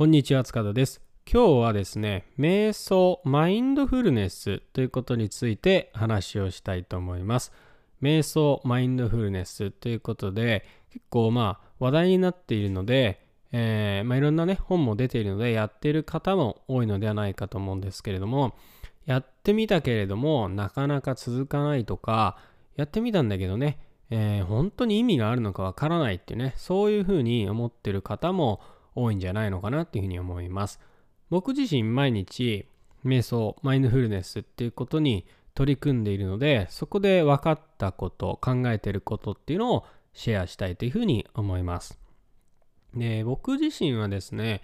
こんにちは、塚田です。今日はですね、瞑想、マインドフルネスということについて話をしたいと思います。瞑想、マインドフルネスということで、結構まあ話題になっているので、えー、まあ、いろんなね、本も出ているので、やっている方も多いのではないかと思うんですけれども、やってみたけれども、なかなか続かないとか、やってみたんだけどね、えー、本当に意味があるのかわからないっていうね、そういうふうに思ってる方も多いんじゃないのかなっていうふうに思います。僕自身毎日、瞑想、マインドフルネスっていうことに取り組んでいるので、そこで分かったこと、考えてることっていうのをシェアしたいというふうに思います。で、僕自身はですね、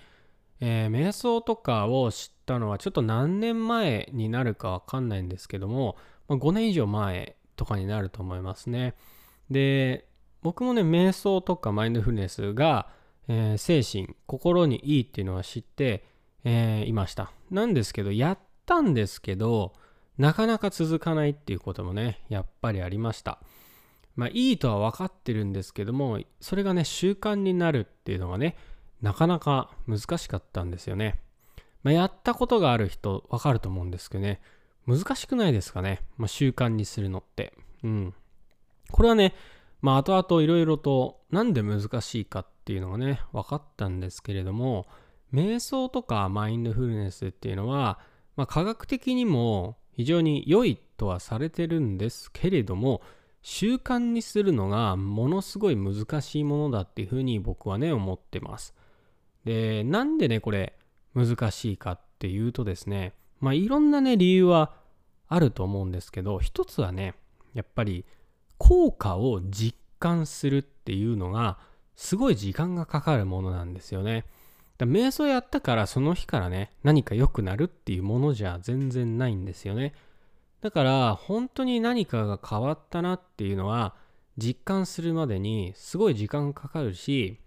えー、瞑想とかを知ったのはちょっと何年前になるかわかんないんですけども、まあ、5年以上前とかになると思いますね。で、僕もね、瞑想とかマインドフルネスが、えー、精神、心にいいっていうのは知って、えー、いました。なんですけど、やったんですけど、なかなか続かないっていうこともね、やっぱりありました。まあ、いいとは分かってるんですけども、それがね、習慣になるっていうのがね、なかなか難しかったんですよね。まあ、やったことがある人、分かると思うんですけどね、難しくないですかね、まあ、習慣にするのって。うん。これはね、まあ、後々いろいろとなんで難しいかっていうのがね、分かったんですけれども、瞑想とかマインドフルネスっていうのは、まあ、科学的にも非常に良いとはされてるんですけれども、習慣にするのがものすごい難しいものだっていうふうに僕はね、思ってます。で、なんでね、これ難しいかっていうとですね、まあいろんなね、理由はあると思うんですけど、一つはね、やっぱり効果を実感するっていうのがすごい時間がかかるものなんですよね。だ瞑想やったからその日からね何か良くなるっていうものじゃ全然ないんですよね。だから本当に何かが変わったなっていうのは実感するまでにすごい時間かかるし、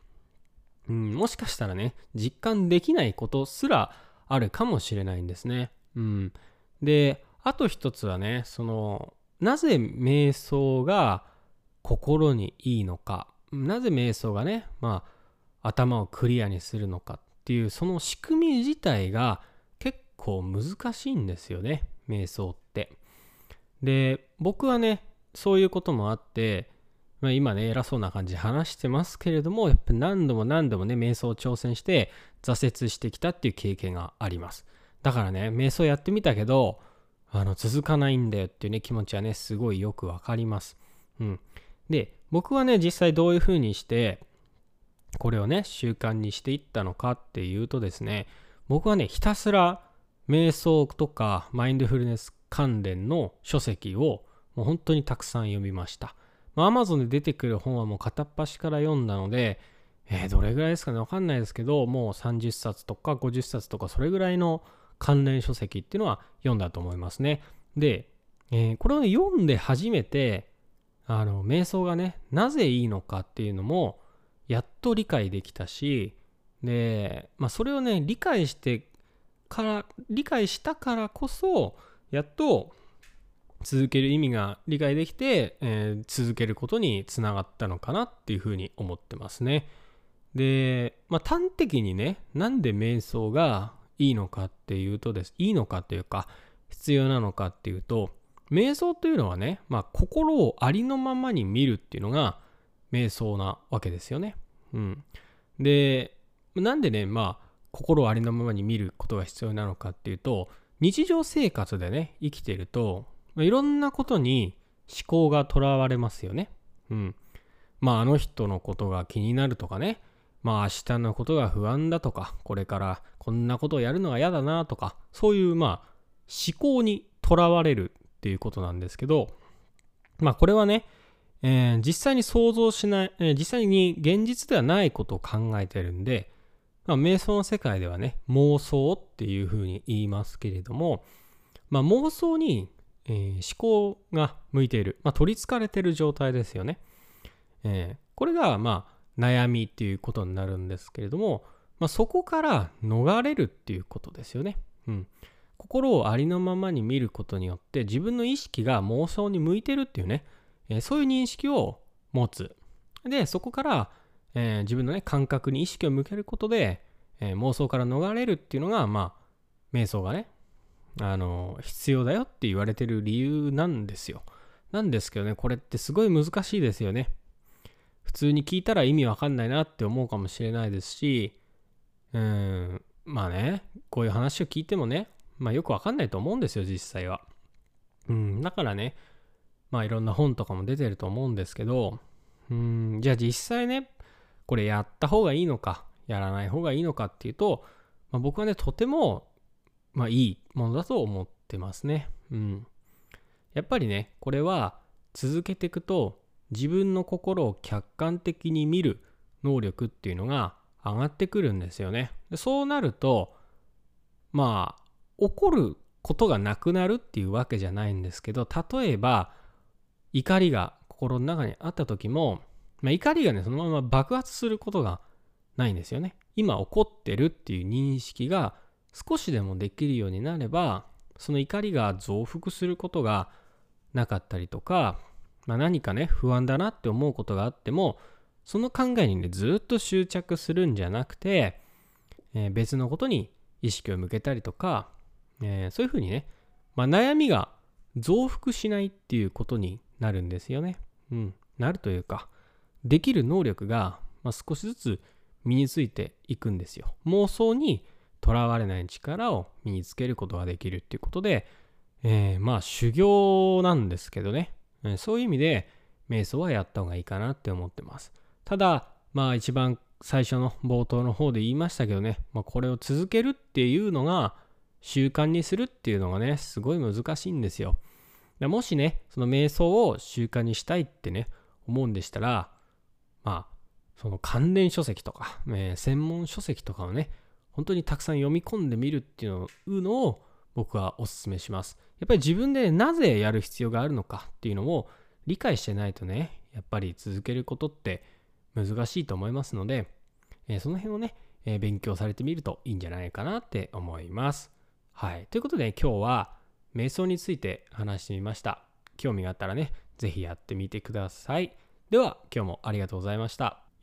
うん、もしかしたらね実感できないことすらあるかもしれないんですね。うん、であと一つはねそのなぜ瞑想が心にいいのかなぜ瞑想がねまあ頭をクリアにするのかっていうその仕組み自体が結構難しいんですよね瞑想ってで僕はねそういうこともあって、まあ、今ね偉そうな感じで話してますけれどもやっぱ何度も何度もね瞑想を挑戦して挫折してきたっていう経験がありますだからね瞑想やってみたけどあの続かないんだよっていうね気持ちはねすごいよくわかります。うん。で僕はね実際どういうふうにしてこれをね習慣にしていったのかっていうとですね僕はねひたすら瞑想とかマインドフルネス関連の書籍をもう本当にたくさん読みました。まあ、Amazon で出てくる本はもう片っ端から読んだので、えー、どれぐらいですかねわかんないですけどもう30冊とか50冊とかそれぐらいの関連書籍っていうのは読んだと思いますね。で、えー、これを読んで初めて、あの、瞑想がね、なぜいいのかっていうのも、やっと理解できたし、で、まあ、それをね、理解してから、理解したからこそ、やっと続ける意味が理解できて、えー、続けることにつながったのかなっていうふうに思ってますね。で、まあ、端的にね、なんで瞑想がいいのかっていうとです、いいのかっていうか、必要なのかっていうと、瞑想というのはね、まあ、心をありのままに見るっていうのが瞑想なわけですよね。うん。で、なんでね、まあ、心をありのままに見ることが必要なのかっていうと、日常生活でね、生きていると、まあ、いろんなことに思考がとらわれますよね。うん。まあ、あの人のことが気になるとかね、まあ明日のことが不安だとか、これからこんなことをやるのが嫌だなとか、そういうまあ思考にとらわれるっていうことなんですけど、まあこれはね、えー、実際に想像しない、えー、実際に現実ではないことを考えてるんで、まあ、瞑想の世界ではね、妄想っていうふうに言いますけれども、まあ、妄想に、えー、思考が向いている、まあ、取りつかれている状態ですよね。えー、これが、まあ、悩みっていうことになるんですけれども、まあ、そこから逃れるっていうことですよね。うん。心をありのままに見ることによって自分の意識が妄想に向いてるっていうね、えー、そういう認識を持つ。で、そこから、えー、自分のね、感覚に意識を向けることで、えー、妄想から逃れるっていうのが、まあ、瞑想がね、あの、必要だよって言われてる理由なんですよ。なんですけどね、これってすごい難しいですよね。普通に聞いたら意味わかんないなって思うかもしれないですし、うん、まあね、こういう話を聞いてもね、まあよくわかんないと思うんですよ、実際は。うん、だからね、まあいろんな本とかも出てると思うんですけど、うん、じゃあ実際ね、これやった方がいいのか、やらない方がいいのかっていうと、まあ、僕はね、とても、まあいいものだと思ってますね。うん。やっぱりね、これは続けていくと、自分の心を客観的に見る能力っていうのが上がってくるんですよね。でそうなると、まあ、怒ることがなくなるっていうわけじゃないんですけど、例えば、怒りが心の中にあった時も、まあ、怒りがね、そのまま爆発することがないんですよね。今怒ってるっていう認識が少しでもできるようになれば、その怒りが増幅することがなかったりとか、まあ、何かね、不安だなって思うことがあっても、その考えにね、ずっと執着するんじゃなくて、えー、別のことに意識を向けたりとか、えー、そういうふうにね、まあ、悩みが増幅しないっていうことになるんですよね。うん。なるというか、できる能力が、まあ、少しずつ身についていくんですよ。妄想にとらわれない力を身につけることができるっていうことで、えー、まあ修行なんですけどね、えー、そういう意味で瞑想はやった方がいいかなって思ってます。ただ、まあ一番最初の冒頭の方で言いましたけどね、まあ、これを続けるっていうのが習慣にするっていうのがね、すごい難しいんですよ。もしね、その瞑想を習慣にしたいってね、思うんでしたら、まあ、その関連書籍とか、えー、専門書籍とかをね、本当にたくさん読み込んでみるっていうのを僕はお勧めします。やっぱり自分でなぜやる必要があるのかっていうのを理解してないとね、やっぱり続けることって難しいと思いますので、えー、その辺をね、えー、勉強されてみるといいんじゃないかなって思います。はい。ということで今日は瞑想について話してみました。興味があったらね、是非やってみてください。では今日もありがとうございました。